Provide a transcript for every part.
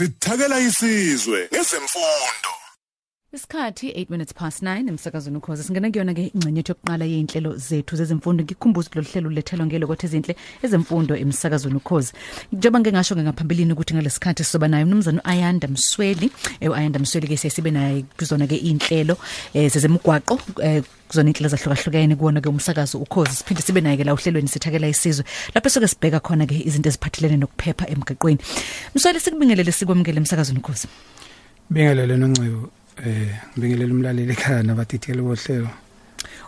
sithakela isizwe ngezemfundo Isikhathi 8 minutes past 9 emsakazweni ukhoze singena kuyona ke ingxenye yethu yokuqala yeinhlelo zethu zezemfundo. Ngikhumbuza lo hlelo lethelwa ngelokho ezinhle ezemfundo emsakazweni ukhoze njengoba ngingasho ngaphambilini ukuthi ngalesikhathi sizoba naye umnumzana Ayanda Msweli eh Ayanda Msweli ke sesibe naye kuzona ke inhlelo eh zezemgwaqo eh kuzona inhlelo zahlukahlukene kuona ke umsakazo ukhozi. Siphinde sibe naye ke la uhlelweni sithakela isizwe. Lapho soke sibheka khona ke izinto eziphathelene nokuphepha emgaqweni. Msweli sikubingelele sikwamukele emsakazweni ukhozi. Bingelele noNcebo eh ngibingelela umlaleli ekhaya nabatithele bohlelo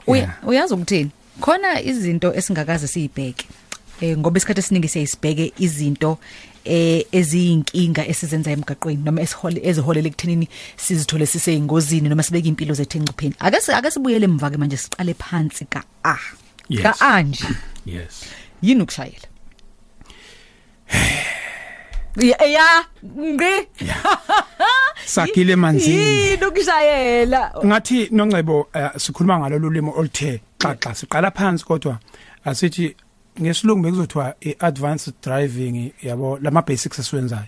Uya uyazi ukuthini khona izinto esingakaze siyibheke eh ngoba isikhathi esiningi siyisibheke izinto eh eziyinkinga esizenza emgaqweni noma esihole eziholele ekuthenini sizithole siseyingozini noma sibeke impilo zethu engcupheni. Ake ake sibuyele emva ke manje siqale phansi ka a Yes. ka anje yes. Yini ukushayela? Ya ya ngqi. sakile manzini. yini ukushayela ngathi noNcebo eh, sikhuluma ngalolu limo oluthe xaxa siqala phansi kodwa asithi ngesilungu bekuzothiwa iadvanced driving yabo lama basics esiwenzayo.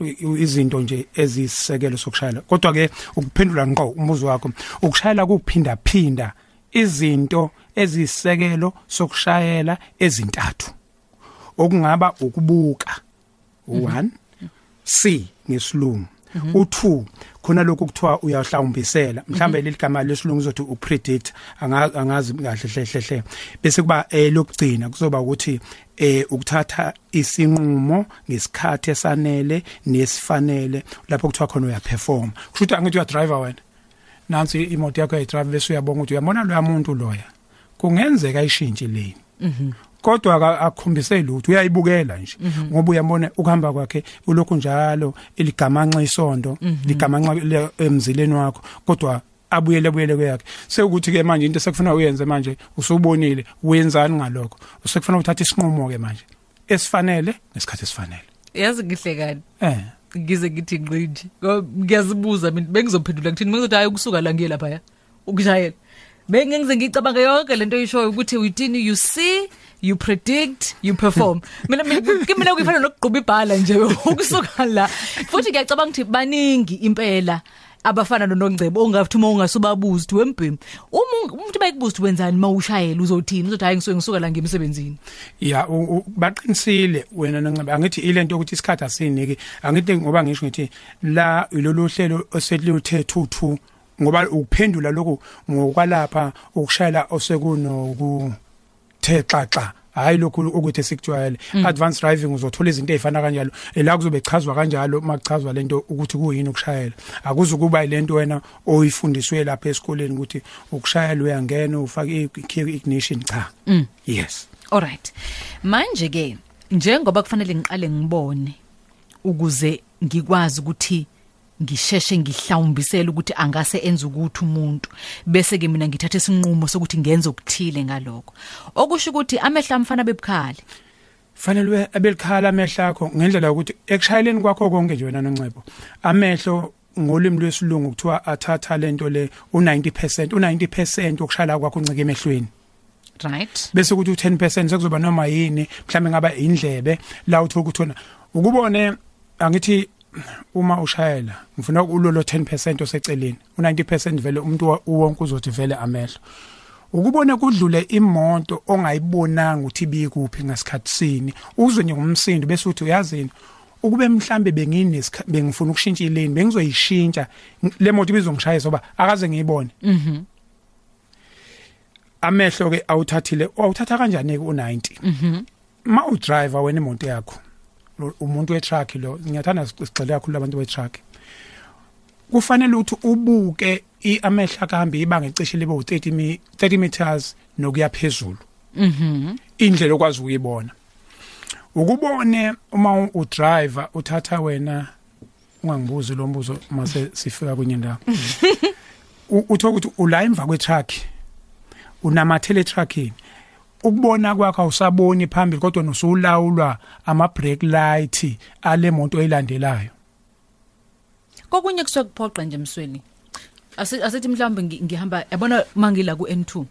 I- izinto nje ezisekelo sokushayela. Kodwa ke ukuphendula ngqo umbuzo wakho ukushayela kuphinda phinda izinto ezisekelo sokushayela ezintathu. Okungaba ukubuka u1 C ngesilungu. U2 khona lokhu kuthiwa uyahlawumbisela mhlambe leli gama lesilungu uzothi upredict anga- angazi kahle hle hle hle. Bese kuba eh lokugcina kuzoba ukuthi eh ukuthatha isinqumo ngesikhathi esanele nesifanele lapho kuthiwa khona uyaperform. Kusho ukuthi angithi uya driver wena? Nansi imoto yakho ayidrive bese uyabonga ukuthi uyabona lo muntu loya. Kungenzeka ishintshe lane kodwa aka- akukhombise lutho uyayibukela nje. Ngoba uyabona ukuhamba kwakhe ulokhu njalo eligamanxa isondo ligamanxa le- emzileni wakho. Kodwa abuyele buyele kwakhe sekuthi ke manje into sekufuna uyenze manje usubonile wenzani ngalokho? Usekufuna uthatha isinqumo ke manje. Esifanele nesikhathi esifanele. Yazi ngihlekani eh ngize ngithi ngqi nje. Ngoba ngiyazibuza mina bengizophendula kuthini bengizothi hayi ukusuka la ngiye lapha ya. Ukushayela bengize ngicabanga yonke lento oyishoyo ukuthi uyithini you see you predict you perform. Mina mina kimi kuyifana nokugquba ibhala nje ukusuka la futhi ngiyacabanga ukuthi baningi impela abafana nonongcebo ongathi uma ungasubabuza ukuthi wembhemi uma umuntu bayikubuza ukuthi wenzani mawushayela uzothini uzothi hayi ngisuke ngisuka la ngemsebenzini ya u- u- baqinisile wena noncebe angithi ilento ukuthi isikhathi asiniki angithi ngoba ngisho ngithi la ilolu hlelo oseluthe thuthu ngoba ukuphendula lokhu ngokwalapha ukushayela osekunoku xaxa hayi lokhu ukuthi sikujwayele advanced driving uzothola izinto ezifana kanjalo. La kuzobe chazwa kanjalo makuchazwa lento ukuthi kuyini ukushayela. Akuze kuba lento wena oyifundiswe lapha esikoleni ukuthi ukushayela uyangena ufake i-key ignition cha. Yes. Alright. Manje ke njengoba kufanele ngiqale ngibone ukuze ngikwazi ukuthi ngisheshe ngihlawumbisele ukuthi angase enze ukuthi umuntu bese ke mina ngithatha isinqumo sokuthi ngenze ukuthile ngalokho. Okusho ukuthi amehla amfana bebukhali. fanele abelikhala amehlo akho ngendlela yokuthi ekushayeleni kwakho konke nje wena noNcebo amehlo ngolimi lwesilungu kuthiwa athatha lento le u90% u90% okushayela kwakho uncike emehlweni Right? bese kuthi u10% sekuzoba noma yini mhlambe ngaba indlebe la uthola ukuthi wena ukubone angithi uma ushayela ngifuna ulolo 10% oseceleni u90% vele umuntu wonke uzothi vele amehlo. Ukubona kudlule imoto ongayibonanga ukuthi bikuphi ngasikhathi sini uzwe nje ngumsindo bese uthi uyazini ukube mhlambe benginesikhathi bengifuna ukushintsha ilane bengizoyishintsha le moto ibizongishayisa ngoba akaze ngiyibone. Amehlo ke awuthathile awuthatha kanjani ke u90 ma u driver wena imoto yakho umuntu we truck lo ngiyathanda sigxile kakhulu abantu we truck kufanele ukuthi ubuke i- amehlo akahambe ibanga ecishe libe u30 mi 30 meters nokuya phezulu. Mhm. indlela okwazi ukuyibona. Ukubone uma u driver uthatha wena ungangibuzi lo mbuzo mase sifika kwenye ndawo U- uthola ukuthi ula emva kwe truck unamathele truckini ukubona kwakho awusaboni phambili kodwa nosulawulwa ama brake light ale moto eyilandelayo Kokunye kusuke kuphoqa nje emsweni. Asi- Asithi mhlawumbe ngi- ngihamba yabona mangila ku N2.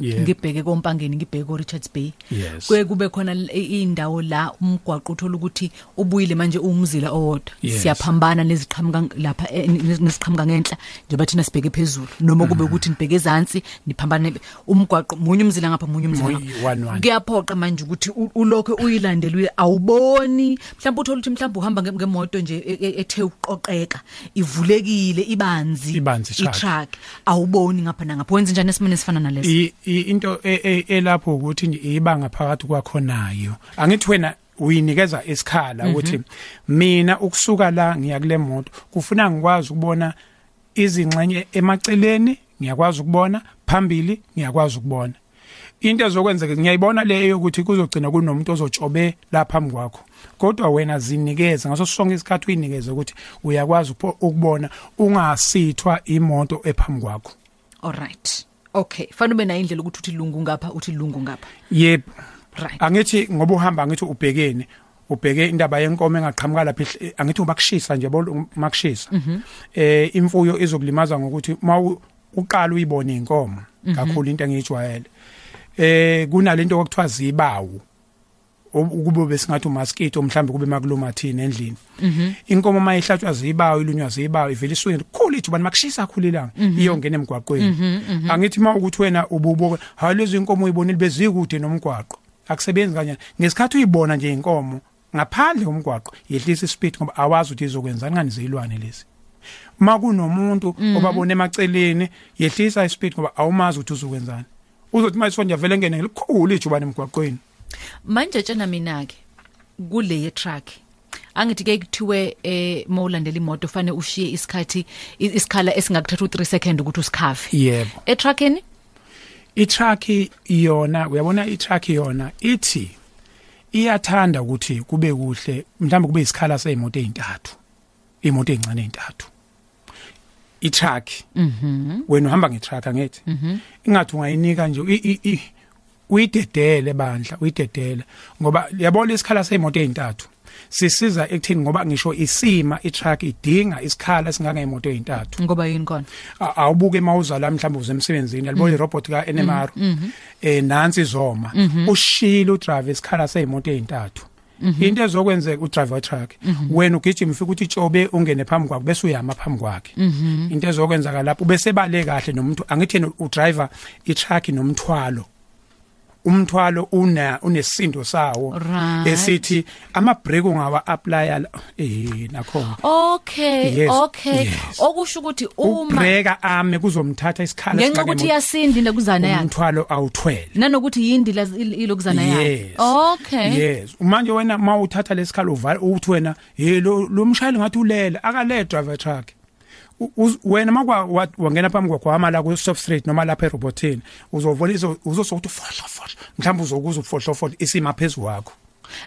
Yeah. ngibheke kompangeni ngibheke ko Richards Bay Yes. kuye kube khona l- i- indawo la umgwaqo uthola ukuthi ubuyile manje umzila owodwa Yes. siyaphambana neziqhamuka ng- lapha eh, nez- neziqhamuka ngenhla njengoba thina sibheke phezulu noma kube ukuthi nibheke ezantsi niphambane umgwaqo munye umzila ngapha munye umzila Munye, ngapha one, one. kuyaphoqa manje ukuthi u- ulokho uyilandele uye awuboni mhlawumbe uthola ukuthi mhlawumbe uhamba nge- ngemoto nje e- e- ethe uqoqeka ivulekile ibanzi Ibanzi truck. truck awuboni ngapha nangapha wenza njani esimene esifana naleso I- i- into e- e- elapho ukuthi nje ibanga phakathi kwakhonayo angithi wena uyinikeza isikhala ukuthi mina ukusuka la ngiya kule moto kufuna ngikwazi ukubona izingxenye emaceleni ngiyakwazi ukubona phambili ngiyakwazi ukubona. Into ezokwenzeka ngiyayibona leyo ukuthi kuzogcina kunomuntu ozotshobe la phambi kwakho. Kodwa wena zinikeze ngaso sonke isikhathi uyinikeze ukuthi uyakwazi ukpo- ukubona ungasithwa imoto ephambi kwakho. Alright okay fanele ube nayo indlela ukuthi uthi lungu ngapha uthi lungu ngapha. Yebo right. Angithi ngoba uhamba ngithi ubhekene ubheke indaba yenkomo engaqhamuka lapha angithi ubakushisa nje makushisa eh imfuyo izokulimaza ngokuthi mawu uqala uyibone inkomo kakhulu into engijwayele eh kunalento okuthiwa zibawu. Ukube besingathi umaskito mhlambe kube makulumathini endlini. Inkomo mayihlatshwa zibawu ilunywa zibawu ivela iswini khulu ithi bani makushisa khulu ilanga iyongena emgwaqweni. Angithi ma ukuthi wena ububo ha lezi inkomo uyibonile bezikude nomgwaqo. Akusebenzi kanjani ngesikhathi uyibona nje inkomo ngaphandle komgwaqo yehlisa ispeed ngoba awazi ukuthi izokwenzani ngani zilwane lezi. Makunomuntu obabona emaceleni yehlisa ispeed ngoba awumazi ukuthi uzokwenzani uzothi manje nje vele ngene likhulu ijubane emgwaqweni manje tshena mina ke kule ye truck angithi ke kuthiwe eh mawulandela imoto fanele ushiye isikhathi i- isikhala esingakuthatha u3 second ukuthi usikhave. Yebo. E truckini i-truck yona uyabona i-truck yona ithi iyathanda ukuthi kube kuhle mhlawumbe kube isikhala sezimoto ezintathu imoto ezincane ezintathu i-truck mhm. wena uhamba nge-truck angithi? Mhm. Ingathi ungayinika nje i- i- i- uyidedele bandla uyidedele. Ngoba yabona isikhala sezimoto ezintathu sisiza ekuthini? Ngoba ngisho isima i-truck idinga isikhala esingangeyimoto ezintathu ngoba yini kona? A- awubuke mawuza la mhlawumbe uze emsebenzini yalibona irobot ka NMR eh nansi izoma ushila udrive isikhala sezimoto ezintathu into ezokwenzeka udriver truck wena ugijima ufika uthi tshobe ungene phambi kwakhe bese uyama phambi kwakhe. Into ezokwenzeka lapho bese bale kahle nomuntu angithi yena udriver i-truck nomthwalo. Umthwalo una unesindo sawo. Right. esithi ama brake ungawa apply eh nakho okay Yes, okay. yes. okusho ukuthi uma ubhreka ame kuzomthatha isikhala ngenxa ukuthi iyasindi lekuzana yakhe. umthwalo awuthwele. Nanokuthi yindi la- il- ilokuzana yakhe. Yes. okay. Yes. Manje wena mawuthatha lesikhala uvala uthi wena hey lo lo mshayeli ngathi ulele akale driver truck. U- uz- wena makwa wa- wangena phambi kwakho wama la ku stop straight noma lapha erobotini uzovolisa uzosokuthi fohla fohla mhlawumbe uzokuza ufohla fohla isima phezulu wakho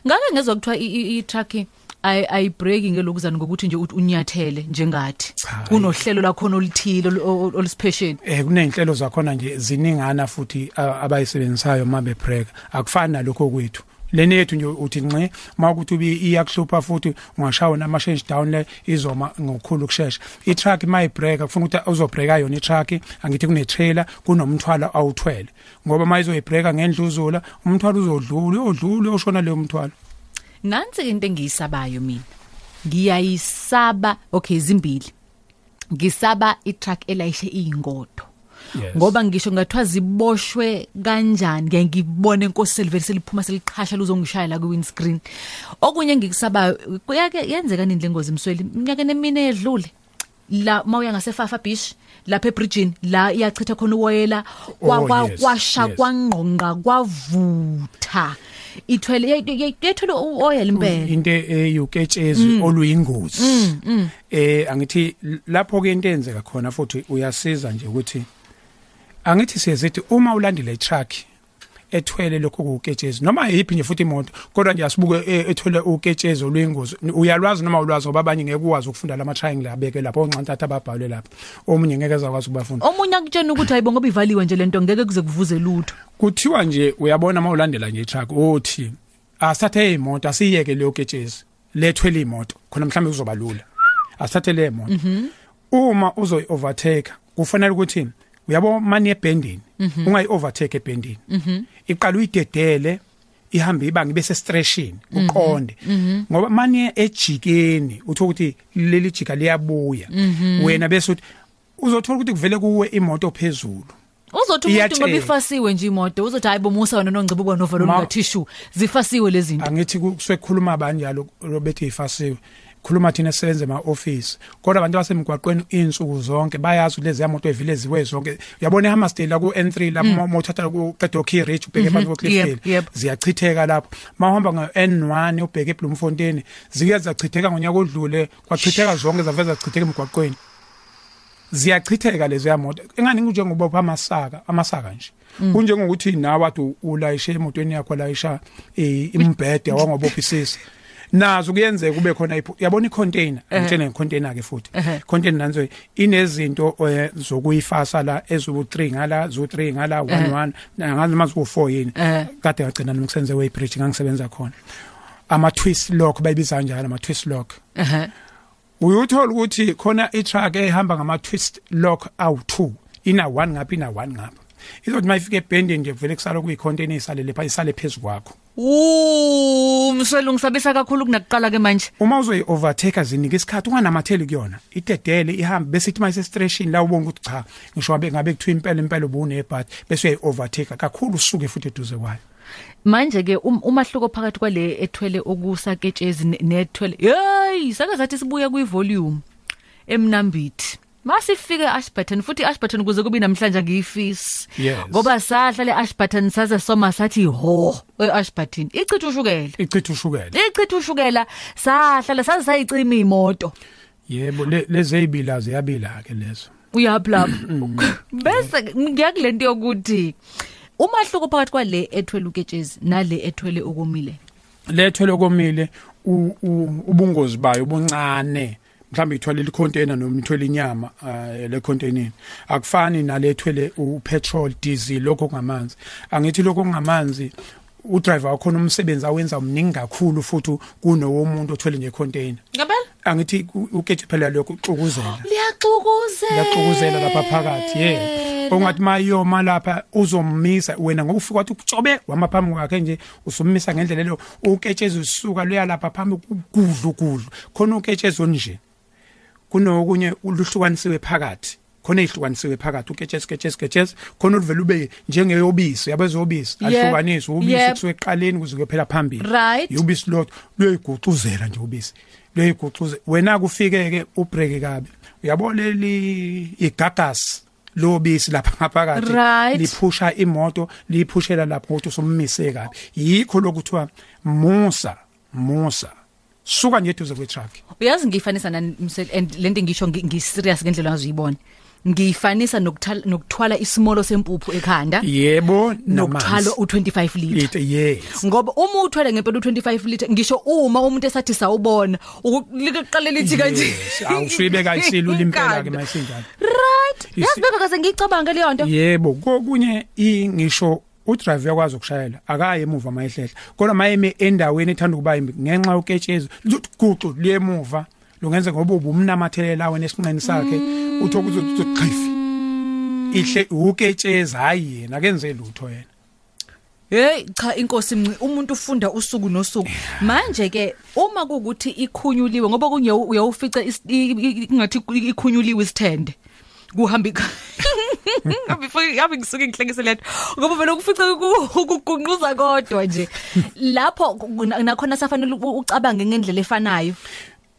ngake ngezwe kuthiwa i- i i- truck ay ayibreaki ngelokuzana ngokuthi nje uthi unyathele njengathi? Cha, kunohlelo lakhona olithile ol- ol- olusipesheni eh kuneyinhlelo zakhona nje ziningana futhi a- abayisebenzisayo mabe break akufani nalokho kwethu. Leni yethu nje uthi nxe mawukuthi ubi iyakuhlupha futhi ungashawa nama change down le izoma ngokukhulu kusheshsha i truck mayi break kufuna ukuthi uzobreaka yona i truck angithi kune trailer kunomthwalo awuthwele. Ngoba mayizoyibreaka ngendluzula umthwalo uzodlula uyodlula uyoshona leyo mthwalo. Nansi into engiyisabayo mina? Ngiyayisaba okay zimbili. Ngisaba i-truck elayishe iyingodo Yes. ngoba ngisho ngathiwa ziboshwe kanjani? Ngeke ngibone inkosi selivele seliphuma seliqhasha luzongishaya la ku-windscreen. Okunye ngikusabayo kuyake yenzeka nini le ngozi msweli? Minyakeni emine edlule la mawuya ngasefafa beach lapha ebridgini la iyachitha khona uwoyela kwa- Oh, kwa- yes, kwasha yes. kwangqonqa kwavutha. Ithwele yethwele uoyela impela. Into eyuketshezi oluyingozi. Eh angithi lapho ke into enzeka khona futhi uyasiza nje ukuthi angithi siyezithi uma ulandile i-truck ethwele lokho kuketshezi noma yiphi nje futhi imoto kodwa nje asibuke eh, ethwele uketshezi oluyingozi. Uyalwazi noma ulwazi ngoba abanye ngeke ukwazi ukufunda lama triangle abeke lapho onxantatha ababhalwe lapho. Omunye ngeke ezakwazi ukubafunda. Omunye akutshena ukuthi hayibo ngoba ivaliwe nje lento ngeke kuze kuvuze lutho. Kuthiwa nje uyabona mawulandela nje i-truck uthi asithathe imoto asiyeke leyo ketshezi lethwele imoto khona mhlawumbe kuzoba lula. Asithathe le moto. Uma uzoyi overtake kufanele ukuthi uyabo mani ebhendini? Ungayi overtake ebhendini. Iqala uyidedele ihamba ibanga bese stretching uqonde. Ngoba manje ejikeni utho ukuthi leli jika liyabuya. Wena bese uthi uzothola ukuthi kuvele kuwe imoto phezulu. Uzothi umuntu Iyatshela. ngoba ifasiwe nje imoto uzothi hayi bomusa wena nongcibuka novalo Ma- luka tissue zifasiwe lezi zinto. Angithi kusekhuluma banjalo lobethi ifasiwe khuluma thina sisebenze ema office kodwa abantu basemgwaqweni insuku zonke bayazi ukuthi lezi moto evile ziwe zonke. Uyabona ihamba stela ku N3 lapho mm. uthatha ku Qedo Key Ridge ubheke phansi ko Yep, Cliffdale yep. ziyachitheka lapho. Mahamba nga N1 ubheke eBloemfontein zike zachitheka ngonyaka odlule kwachitheka zonke zaveza zachitheka emgwaqweni. Ziyachitheka lezi yamoto engani njengoba amasaka amasaka nje. Kunjengokuthi nawe athi ulayishe emotweni yakho layisha eh, imbhede wangobophisisi nazo kuyenzeka kube khona iphu- yabona icontainer ngitshela ngecontainer ke futhi. Ehhe. container nanzo inezinto eh, zokuyifasa la ezubu 3 ngala zu 3 ngala 11 ngazi mazi ku 4 yini. Ehhe. kade ngagcina nomsebenze way bridge ngangisebenza khona. Ama twist lock bayibiza kanjalo ama twist lock. Ehe. Uyuthola ukuthi khona i-truck ehamba ngama twist lock awu2 ina 1 ngapha ina 1 ngapha izothi mayifika ebhendini nje vele kusala kuyicontainer isalele pha isale phezulu kwakho. Umswelo ngisabisa kakhulu kunakuqala ke manje. Uma uzoyi overtake zinika isikhathi unganamatheli kuyona. Idedele ihambe bese ithi mayise stretching la ubonga ukuthi cha ngisho ngabe ngabe kuthiwa impela impela ubunebhat bese uyayi overtake kakhulu usuke futhi eduze kwayo. Manje ke um- umahluko phakathi kwale ethwele okusaketshezi ne- nethwele hey sake zathi sibuye kwi volume emnambithi. Masifike Ashburton futhi Ashburton kuze kube namhlanje ngiyifisi Yes. ngoba sahla le Ashburton saze soma sathi ho eAshburton. Ichitha ushukela. Ichitha ushukela. Ichitha ushukela sahlala saze sayicima imoto. Yebo le- lezi ezibila ziyabila ke lezo. Uyaplap bese ngiyakulento yokuthi umahluko phakathi kwale ethwele uketshezi nale ethwele okomile? Lethwele komile u- u- ubungozi bayo buncane mhlawumbe ithwele icontainer noma ithwele inyama eh, le container akufani nalethwele upetrol diesel lokho ngamanzi angithi lokho ngamanzi udriver wakho umsebenzi awenza umningi kakhulu futhi kunowomuntu othwele nje container ngabela? Angithi u- ukethe phela lokho uxukuzela liyaxukuzela. Liyaxukuzela lapha phakathi yeah. Ongathi mayoma lapha uzomisa wena ngoba ufika wathi ujobe wamaphambi kwakhe nje usumisa ngendlela leyo. Uketshezi usuka luya lapha phambi kudlu kudlu. Khona uketshezi onje kunokunye uluhlukanisiwe phakathi khona ehlukanisiwe phakathi uketshezi ketshezi ketshezi khona uvela ube njengeyobisi yabezobisi Yeah. ahlukaniswe ubisi Yep. kusuke eqaleni kuze kuyophela phambili Right. ubisi lot luyigucuzela nje ubisi luyigucuze wena kufike ke ubreak kabi uyabona leli igagasi lobisi lapha ngaphakathi Right. liphusha imoto liphushela lapho ukuthi usummise kabi yikho lokuthiwa musa musa suka nje eduze kwe-truck. Uyazi ngiyifanisa nani Msel- and lento ngisho ngi- ngiserious ngendlela ngazuyibona ngiyifanisa nokuthwala nokuthwala isimolo sempuphu ekhanda. Yebo nokuthwala u25 liter. Liter yes. Ngoba uma uthwele ngempela u25 liter ngisho uma umuntu esathi sawubona ukuqale lithi kanje Yes, awusuyibeka isilula impela ke mayisinjalo right. Isi- yasibeka kaze ngicabanga leyo nto. Yebo kokunye i- ngisho udriver uyakwazi ukushayela akaye emuva mayehlela kodwa mayeme endaweni ethanda ukuba yimbi ngenxa yoketshezi luthi guqu liyemuva lungenze ngoba ubumnamathelela wena esinqeni sakhe uthi ukuthi chifi ihle uketshezi hayi yena kenze lutho yena. Hey cha inkosi mnci umuntu ufunda usuku nosuku. Manje ke uma kukuthi ikhunyuliwe ngoba kunye uyawufica is- i- i- ingathi ikhunyuliwe isithende. Kuhamba ik- before yabe ngisuke ngihlekise letho ngoba vele ukufica ukuqunquza kodwa nje. Lapho nakhona safanele ucabange ngendlela efanayo.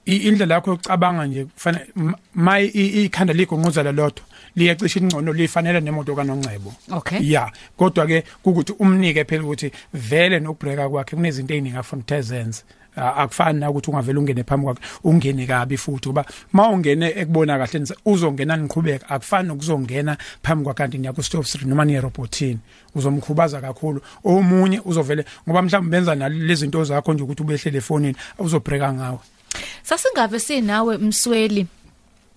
I- indlela yakho yokucabanga nje kufanele may ikhanda ligonqozela lodwa liyacisha ingcono lifanele nemoto kaNongcebo. Okay. ya kodwa ke ukuthi umnike phela ukuthi vele nokubreaka kwakhe kunezinto eziningi afuna ukuthi ezenze akufani na ukuthi ungavela ungene phambi kwakhe ungene kabi futhi uba mawungene ekubona kahle nise- uzongena niqhubeka akufani nokuzongena phambi kwakhe kanti niya ku stop street noma niye robotini uzomkhubaza kakhulu. Omunye uzovele ngoba mhlawumbe benza nalezi zinto zakho nje ukuthi ubehlele efonini uzobreaka ngawe. Sasingave sinawe msweli.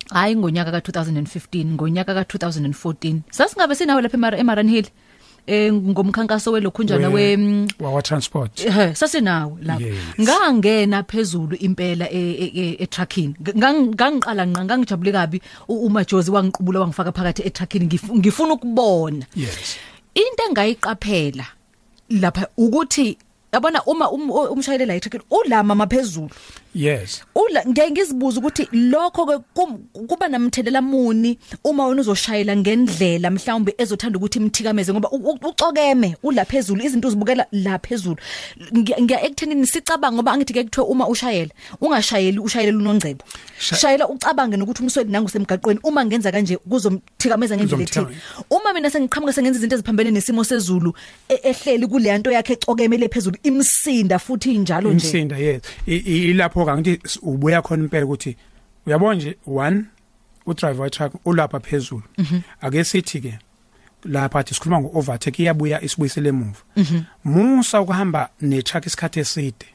Hayi ngonyaka ka2015 ngonyaka ka2014 sasingabe sinawe lapha eMar- eMaran Hill. eh ngomkhankaso welokhunjana we mm, wa transport. Eh sasinawo lapho Yes. ngangena phezulu impela e- e- e- e-trucking Ngang- ngangiqala nqa ngangijabule kabi u- uma Jozi wangiqubula wangifaka phakathi e-trucking Ngif- ngifuna ukubona. Yes. Into engayiqaphela lapha ukuthi yabona uma um- umshayeli la e-trucking ulama maphezulu. Yes. Ula ngeke ngizibuza ukuthi lokho ke kum- kuba namthelela muni uma wena uzoshayela ngendlela mhlawumbe ezothanda ukuthi imthikameze ngoba u- u- ucokeme ula phezulu izinto uzibukela la phezulu. Ngiya- ngiya ekuthenini sicabanga ngoba angithi ke kuthiwe uma ushayela ungashayeli ushayela unongcebo Sha- shayela ucabange nokuthi umsweli nangu semgaqweni uma ngenza kanje kuzomthikameza ngendlela ethile. Kuzomthika- uma mina sengiqhamuka sengenza izinto eziphambene nesimo sezulu e- ehleli kule nto yakhe ecokemele phezulu imsinda futhi injalo nje. Imsinda yes. I- ilapho ka ngithi ubuya khona impela ukuthi uyabona nje one udriver wa truck ulapha phezulu. Ake sithi ke lapha athi sikhuluma ngo overtake iyabuya isibuyisele emuva. Musa ukuhamba ne truck isikhathi eside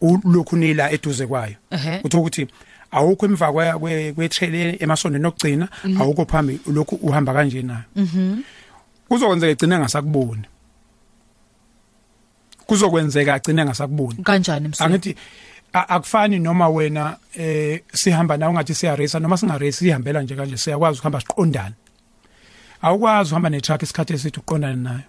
ulokhu nila eduze kwayo. Ehhe. utho ukuthi awukho emva kwe- kwe kwe trail emasondweni okugcina awukho phambi lokhu uhamba kanje nayo kuzokwenzeka egcine ngasakuboni kuzokwenzeka agcine ngasakuboni kanjani msweli? Angithi akufani noma wena eh sihamba nawe ngathi siya race noma singa race sihambela nje kanje siyakwazi ukuhamba siqondana awukwazi uhamba ne truck isikhathi esithi uqondane nayo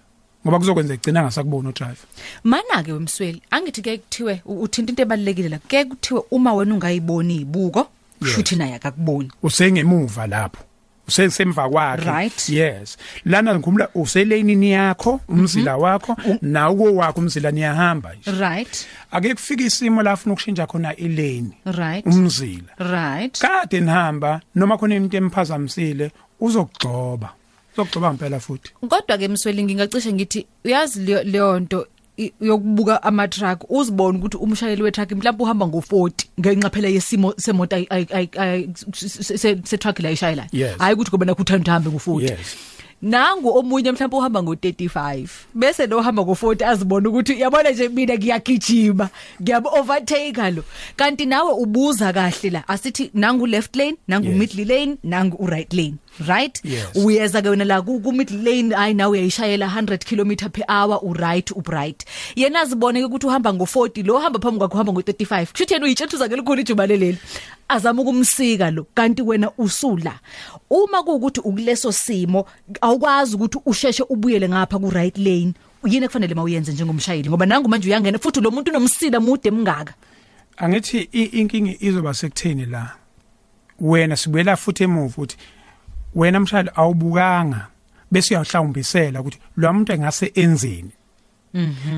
ngoba kuzokwenza igcina ngasakubona udriver. Mana ke wemsweli angithi ke kuthiwe u- uthinta into ebalekile la ke kuthiwe uma wena ungayiboni izibuko Yes. shuthi naye akakuboni. Usengemuva lapho. Usesemva kwakhe. Right. yes. Lana ngikhumula uselane yakho umzila wakho nawo wakho umzila niyahamba nje. Right. Ake kufika isimo la afuna ukushintsha khona ilane right. Umzila. Right. Kade nihamba noma khona into emphazamisile uzokugcoba. Uzokugcoba ngempela futhi. Kodwa ke msweli ngingacishe ngithi uyazi leyo- leyo nto i- yokubuka ama truck uzibone ukuthi umshayeli we truck mhlawumbe uhamba ngo40 ngenxa phela yesimo semoto ay- ay- ay- ay- se- se se truck la ishayelayo Yes. hayi ukuthi ngoba nakuthanda uhambe ngo40 yes. Nangu omunye mhlawumbe uhamba ngo35 bese lo hamba ngo40 azibona ukuthi yabona nje mina ngiyagijima ngiyabo overtake lo. Kanti nawe ubuza kahle la asithi nangu left lane nangu Yes. middle lane nangu u right lane right? Yes. uyeza ke wena la ku ku middle lane ayi nawe uyayishayela 100 km per hour u right u bright yena azibone ukuthi uhamba ngo40 lo hamba phambi kwakhe uhamba ngo35 kushuthi yena uyitshethuza ngelikhulu ijubaleleli azama ukumsika lo kanti wena usula. Uma kuukuthi ukuleso simo awukwazi ukuthi usheshe ubuyele ngapha ku right lane yini ekufanele mawuyenze njengomshayeli? Ngoba nangu manje uyangena futhi lo muntu unomsila mude mngaka. Angithi inkingi izoba sekutheni la? Wena sibuyela futhi emuva ukuthi wena mshayeli awubukanga bese uyawuhlawumbisela ukuthi lo muntu engase enzeni.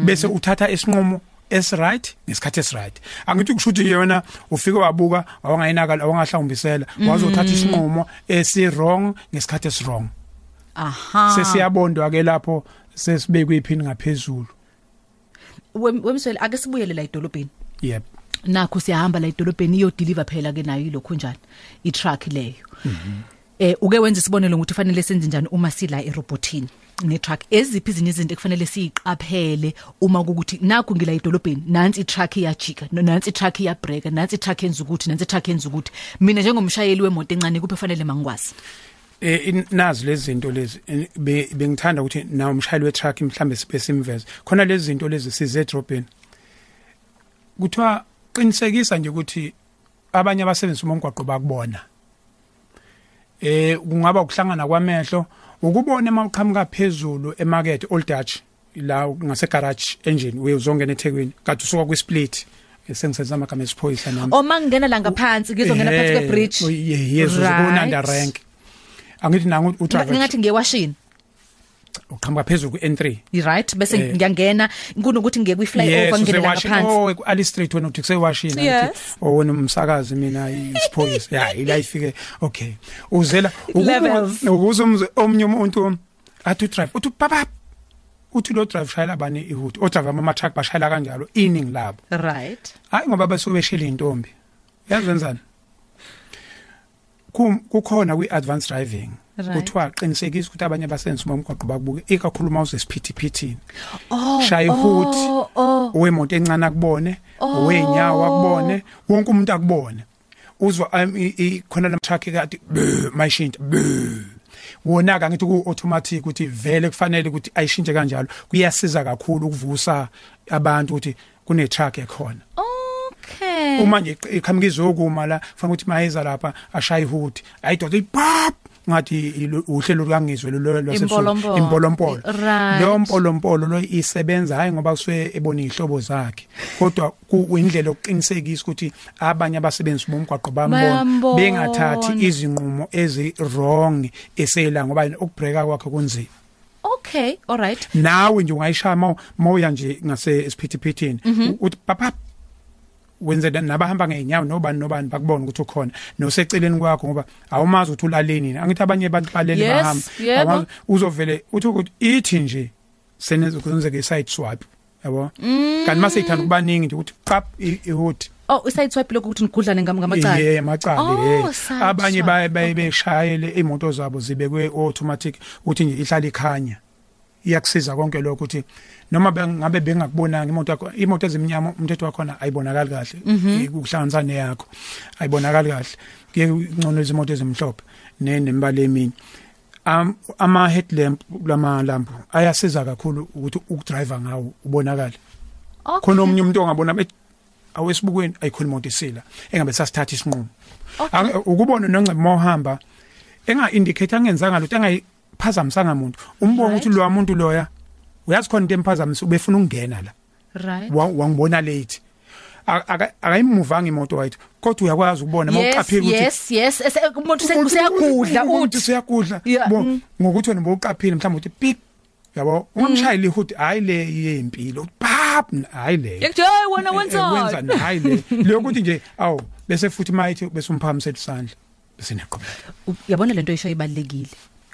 Bese uthatha isinqumo esright ngesikhathi esright angithi kushuthi yona ufike wabuka awangayinaka awangahlawumbisela wazothatha isinqumo esi wrong ngesikhathi esi wrong. Aha. Sesiyabondwa ke lapho sesibekwe iphini ngaphezulu. Wem- wemswele ake sibuyele la edolobheni? Yep. Nakho siyahamba la edolobheni iyo deliver phela ke nayo ilokho njalo i truck leyo eh uke wenza isibonelo ukuthi fanele senze njani uma sila erobotini? Ne truck eziphi izinye izinto ekufanele siyiqaphele uma ukuthi nakho ngila edolobheni nansi i truck iyajika nansi i truck iyabreka nansi i truck yenza ukuthi nansi i truck yenza ukuthi. Mina njengomshayeli wemoto encane kuphe fanele mangikwazi? Eh nazi lezi zinto lezi eh, be- bengithanda ukuthi na umshayeli we truck mhlambe sibe simveze. Khona lezi zinto lezi size edrobheni. Kuthiwa qinisekisa nje ukuthi abanye abasebenzi bomgwaqo bakubona. Eh kungaba ukuhlangana kwamehlo ukubona emaqhamuka phezulu emarket old dutch la ngase garage engine uyozongena eThekwini kade usuka kwi split sengisenza amagama esiphoyisa nami. Oma ngena la ngaphansi ngizongena phansi kwe bridge Oh, yeah, yes uzobona rank. Angithi nangu udriver ngathi ngiyewashini uqhamuka phezulu ku-N3 right bese Eh. ngiyangena kunokuthi ngiye kwi flyover ngene la ngaphansi. Oh ku-Ali Street wena uthi kusewashini Yes. oh wena umsakazi mina isiphoyisa ya ila ifike okay. Uzela Levels. ukuze umze- omunye umuntu athi udrive uthi papa uthi lo drive shayela bani ihood o driver ama truck bashayela kanjalo ining labo. Right. Hayi ngoba basuke beshela intombi yazenzani Kum- kukhona kwi advanced driving. Right. kuthiwa qinisekisa ukuthi abanye abasenzi bomgwaqo bakubuke ikakhulu mawuze siphithipithini oh shaya ihood oh, oh. owemoto encane akubone owenyawo akubone wonke umuntu akubone. Uzwa um, i- i- khona la truck kade mayishintsha wona ka ngithi ku automatic ukuthi vele kufanele ukuthi ayishintshe kanjalo. Kuyasiza kakhulu ukuvusa abantu ukuthi kune truck ekhona okay uma nje iqhamuka izokuma la kufanele ukuthi mayeza lapha ashaya ihood ayidoda ipap ngathi ilo- uhlelo lukangizwe lo Impolompolo. impolompolo Right. lo mpolompolo lo isebenza hayi ngoba kusuke ebona ihlobo zakhe kodwa kuyindlela okuqinisekisa ukuthi abanye abasebenzi bomgwaqo bambona Bayambona. bengathathi izinqumo ezi wrong esela ngoba ukubreaka kwakhe kunzima okay all right nawe nje ungayishaya maw- mawuya nje ngase esiphithiphithini uthi papa wenze na- nabahamba ngeenyawo nobani nobani bakubona ukuthi ukhona. Noseceleni kwakho ngoba awumazi ukuthi ulaleni angithi abanye abantu balele Yes, bahamba. yebo. Awazi- uzovele uthi ukuthi ithi nje seneze kwenzeke side swap yabo? Kanti mase ithanda kubaningi nje ukuthi qap i- ihood. Oh iside swipe lokho ukuthi ngigudlane ngam ngamacala? Yeah amacala Oh, yeah side abanye swap. baye baye beshayele imoto zabo zibekwe automatic ukuthi nje ihlala ikhanya. Iyakusiza konke lokho ukuthi noma bengabe bengakubonanga imoto yakho imoto ezimnyama umthetho wakhona ayibonakali kahle. Ukuhlanganisa neyakho ayibonakali kahle. Kuye ngcono izimoto ezimhlophe ne nembala eminye um ama headlamp lama lampu ayasiza kakhulu ukuthi ukudrive ngawo ubonakale. Khona omunye umuntu ongabona awesibukweni ayikhona imoto isila engabe sasithatha isinqumo. Ukubona nongcebo mohamba enga indicate angenzanga lutho engayiphazamisanga umuntu umbona ukuthi lo muntu loya uyazi khona into emphazamisa ubefuna ukungena la? Right. Wa- wangibona late. A- aka- akayimuvanga imoto wayethu kodwa uyakwazi ukubona yes mawuqaphela ukuthi yes yes. Ese- umuntu se- useyagudla uthi uthi. siyagudla Yeah, bo mm. ngokuthi wena bowuqaphile mhlawumbe uthi pip yabo? Ungamshayeli ihood hayi le yempilo. Pap hayi le. Yakuthi hey wena Eh, wenzani wenzani hayi. le. Lokuthi nje awu bese futhi mayithi bese umphakamisela isandla bese neqhubeka U- yabona lento esho ibalekile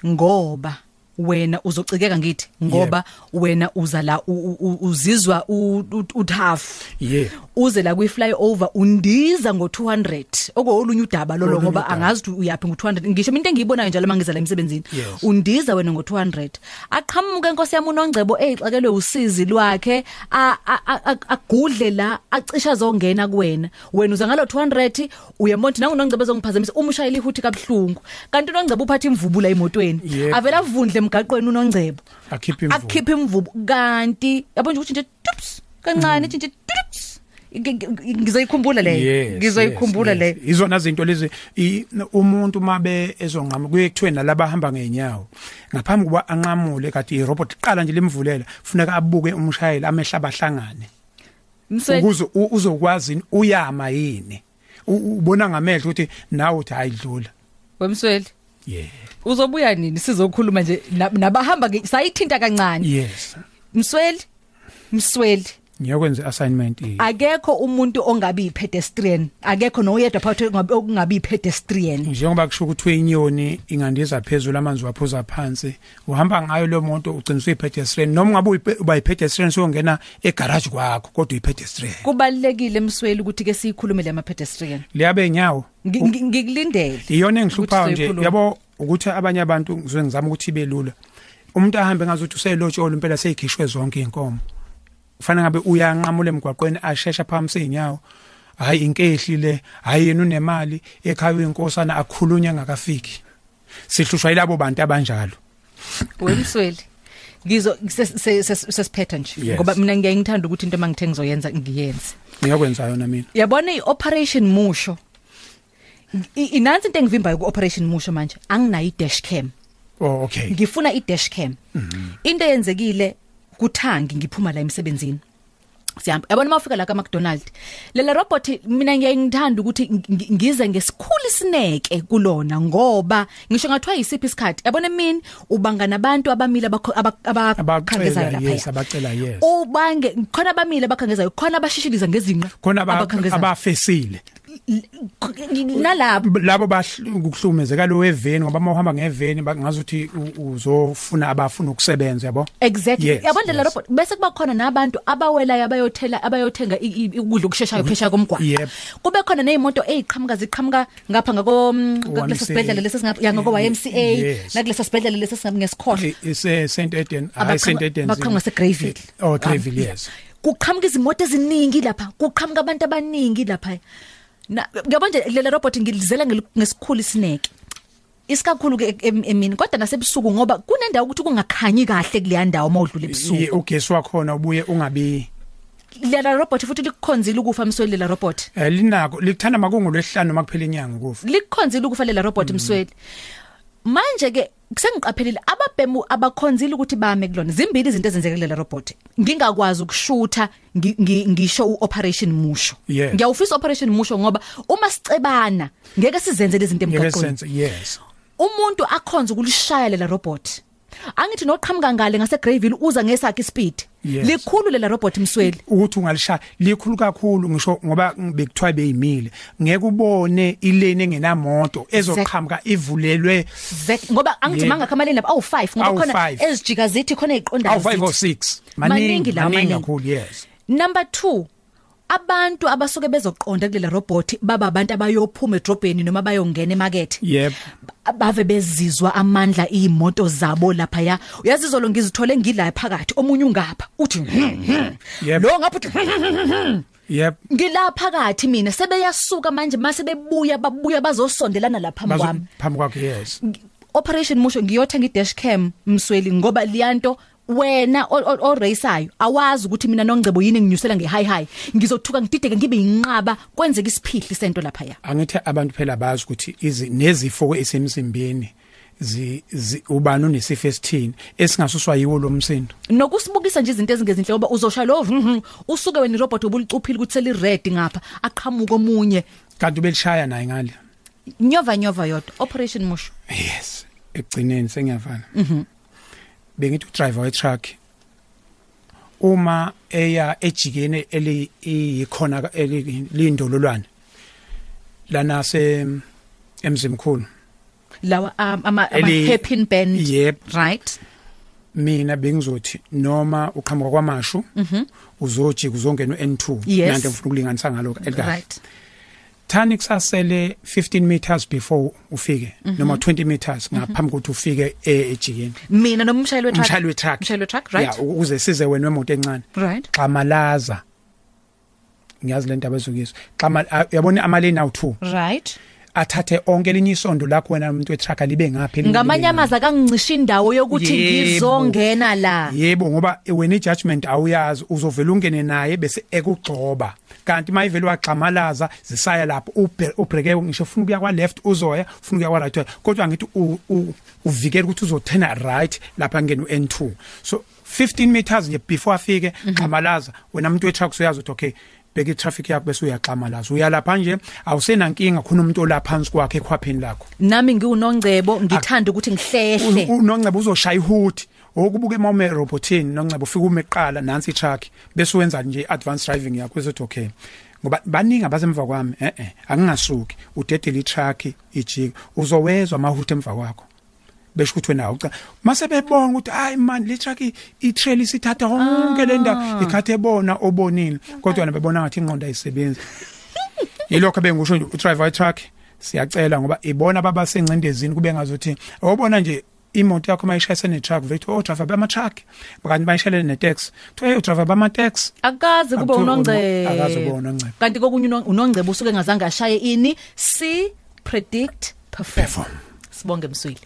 ngoba wena uzocikeka ngithi? Ngoba wena uza la u- u- u- uzizwa u- u- uthafu. Yeah uze la kwi flyover undiza ngo200 okolunye udaba lolo Olunye ngoba udaba. angazi ukuthi uyapi ngo200 ngisho into engiyibonayo njalo mangiza la emsebenzini Yes. undiza wena ngo200 aqhamuke inkosi yami unongcebo ezixakelwe usizi lwakhe a- a- a- a- agudle la acisha zongena kuwena. Wena uza ngalo 200 uyamonti nangu nongcebo ezongiphazamisa uma ushayela ihuthi kabhlungu kanti unongcebo uphatha imvubula emotweni. Yebo. avela avundle emgaqweni unongcebo. Akhipha imvubu. Akhipha imvubu. Kanti yabo nje ukuthi nje tups kancane nje tups ngizoyikhumbula leyo. Ngizoyikhumbula leyo. Izona zinto lezi umuntu mabe ezonqama kuye kuthiwe nalaba hamba ngeenyawo ngaphambi kuba anqamule kade irobot qala nje limvulela funeka abuke umshayeli amehla abahlangane. Mswe ukuze uzokwazi uyama yini? Ubona ngamehlo ukuthi nawe uthi ayidlula wemsweli yeah. uzobuya nini sizokhuluma nje na- nabahamba sayithinta kancane. Yes. Msweli msweli ngiyokwenza assignment i akekho umuntu ongabi pedestrian akekho noyedwa phakathi ongabi- okungabi pedestrian njengoba kusho ukuthi inyoni ingandiza phezulu amanzi waphuza phansi. Uhamba ngayo lo moto ugcina uyipedestrian noma ngabe uyipe- uba yipedestrian siyongena egarage kwakho kodwa uyipedestrian. Kubalekile msweli ukuthi ke siyikhulume le ma pedestrian liyabe nyawo Ngi- ngi- ngikulindele. Iyona engihluphayo Ukuthi nje. sizoyikhuluma. yabo ukuthi abanye abantu ngizoke ngizama ukuthi ibe lula. Umuntu ahambe ngazuthi uselotsholo impela seyikhishwe zonke inkomo kufanele ngabe uyanqamula emgwaqweni ashesha phambi inyawo hayi inkehli le hayi yena unemali ekhaya uyinkosana akhulunya ngakafiki sihlushwa yilabo bantu abanjalo. Wemsweli ngizo ses- ses- ses- sesiphetha nje. Yes. ngoba mina ngiyaye ngithanda ukuthi into mangithe ngizoyenza ngiyenze. Ngiyakwenza yona mina. Yabona i-operation musho? I- inansi into engivimbayo ku-operation musho manje? Anginayo i-dash cam. Oh okay. Ngifuna i-dash cam. Into eyenzekile kuthangi ngiphuma la emsebenzini. Siyahamba. Yabona mawufika la ka-mcdonald lela robot mina ngiyaye ngithanda ukuthi ngi- ngize ngesikhulu isineke kulona ngoba ngisho ngathiwa yisiphi isikhathi. Yabona emini ubanga nabantu abamile abakho- aba- abakhangezayo abacela yes lapha abacela yes. Ubange khona abamile abakhangezayo khona abashishiliza ngezinqa khona aba- abakhangezayo. abafesile. Nalabo labo bahlukumezeka lo weveni ngoba mawuhamba ngeveni ngazuthi u- uzofuna abafuna ukusebenza yabo exactly Yes, yabona la yes. robot bese kuba khona nabantu abawelayo abayothela abayothenga i- i- ukudla okusheshayo phesha komgwaqo Yep. kube khona nezimoto eziqhamuka ziqhamuka ngapha ngako kulesa YMCA. sibhedlela lesi singapha ya ngako YMCA Yes. nakulesa sibhedlela lesi singabe ngesikhohlo ise St Eden hayi Abaqhamuka- St Eden abaqhamuka seGreyville. oh Greyville Ah, yes kuqhamuka izimoto eziningi lapha kuqhamuka abantu abaningi lapha na ngiyabona nje lele robot ngilizela ngel- ngesikhulu isineke isikakhulu ke em- emini kodwa nasebusuku ngoba kunendawo ukuthi kungakhanyi kahle kuleya ndawo mawudlula Ye- ebusuku ugesi wakhona ubuye ungabi. Lela robot futhi likukhonzile ukufa msweli lela robot? Eh, linako likuthanda makungolwesihlanu makuphela inyanga ukufa likukhonzile ukufa lela robot msweli. Manje ke kusengiqaphelile ababhemu abakhonzile ukuthi bame kulona. Zimbili izinto ezenzeka kulela robot ngingakwazi ukushutha ngi- ngi- ngisho uoperation musho. Yes. ngiyawufisa operation musho ngoba uma sicebana ngeke sizenze lezi zinto emgaqweni. yes. Umuntu akhonza ukulishaya lela robot. Angithi noqhamuka ngale ngase Greyville uza ngesakhe speed Yes. likhulu lela robot msweli ukuthi ungalishaya likhulu kakhulu ngisho ngoba bekuthiwa beyimile ngeke ubone ilane engenamoto ezoqhamuka ivulelwe Exact ngoba angithi Yeah. manga khamaleni lapha awu5 ngoba Awu khona five. ezijika zithi khona eziqonda awu 5 or 6 maningi lawa, maningi maningi. kakhulu yes Number 2 abantu abasuke bezoqonda kulela robot baba abantu abayophuma edrobheni noma bayongena emarket yep. Bave bezizwa amandla imoto zabo lapha ya uyazizwa lo ngizithole ngila phakathi omunye ungapha uthi Yep. lo ngapha uthi yep. Ngila phakathi mina sebeyasuka manje mase bebuya babuya bazosondelana lapha Bazo- kwami. phambi kwakhe yes. Operation musho ngiyothenga i-dash cam msweli ngoba liyanto wena o- o- oraceayo awazi ukuthi mina nongcebo yini nginyusela nge-high high. Ngizothuka ngidideke ngibe yinqaba kwenzeka isiphihli sento lapha ya. Angithi abantu phela bazi ukuthi izi nezifo esemzimbeni zi, zi ubani unesifo esithini esingasuswa yiwo lo msindo? Nokusibukisa nje izinto ezingezinhle ngoba uzoshaya lo mhm, usuke wena irobot obulicuphile ukuthi seli-red ngapha aqhamuka omunye. Kanti ubelishaya naye ngale? Nyova nyova yodwa. Operation musho. Yes ekugcineni sengiyavana mhm. Bengithi udriver truck. Uma eya ejikeni eli ikhona lindololwane lana se emzimkhulu. Lawa um, ama, hairpin band Yep. right? Mina bengizothi noma uqhamuka kwamashu uzojika uzongena u-N2 Yes. nanto ngifuna ukulinganisa ngalokho right. Thani kusasele 15 meters before ufike noma 20 meters ngaphambi kokuthi ufike e- ejikeni. Mina nomshayeli we-truck? Umshayeli we-truck. Mshayeli we-truck right? Ya ukuze size wena wemoto encane. Right. Xamalaza. Ngiyazi lento abezokizwa xama a- uyabona amalane awu2 right. Athathe onke linye isondo lakho wena umuntu wetraka libe ngapha elinye libe ngamanyamaza akangicisha indawo yokuthi Yebo. ngizongena la yebo ngoba wena ijudgment awuyazi uzovela ungene naye bese ekugxoba kanti mayivele waxamalaza zisaya lapho ubhe- ubhreke ngisho ufuna ukuya kwa left uzoya ufuna ukuya kwa right uya. kodwa ngithi u- u- uvikele ukuthi uzothena right lapha ngene u-N2 so 15 meters nje before afike xamalaza wena umuntu we-truck uyazi ukuthi okay beka i-traffic yakho bese uyaxamalaza. Uyalapha nje awusenankinga khona umuntu olaphansi kwakhe ekhwapheni lakho. Nami ngiwunongcebo ngithanda ukuthi ngihlehle. unongcebo uzoshaya ihuthi okubuke mawume robotini nongcebo ufika uma eqala nansi i-truck bese wenza nje advanced driving yakho ezothi okay ngoba baningi abasemva kwami eh eh angingasuki. Udedele i-truck ijika. Uzowezwa amahuthi emva kwakho. Besho ukuthi wena uca mase bebonga ukuthi hayi man le truck i-trail isithatha konke le ndawo ikhathe ebona obonile. Kodwa wena bebona ngathi ingqondo ayisebenzi. Yilokho bengisho nje udriver we-truck siyacela ngoba ibona baba sengcindezini kube ngazuthi awubona nje imoto yakho mayishayise ne-truck vethi oh driver bama-truck. Kanti bayishayele ne-taxi. Kuthiwa hey driver bama-taxi. Akaze kube Akuthiwa unongcebo akaze kube unongcebo. kanti kokunye uno- unongcebo usuke ngazange ashaye ini? See predict perform. Perform. sibonge mswili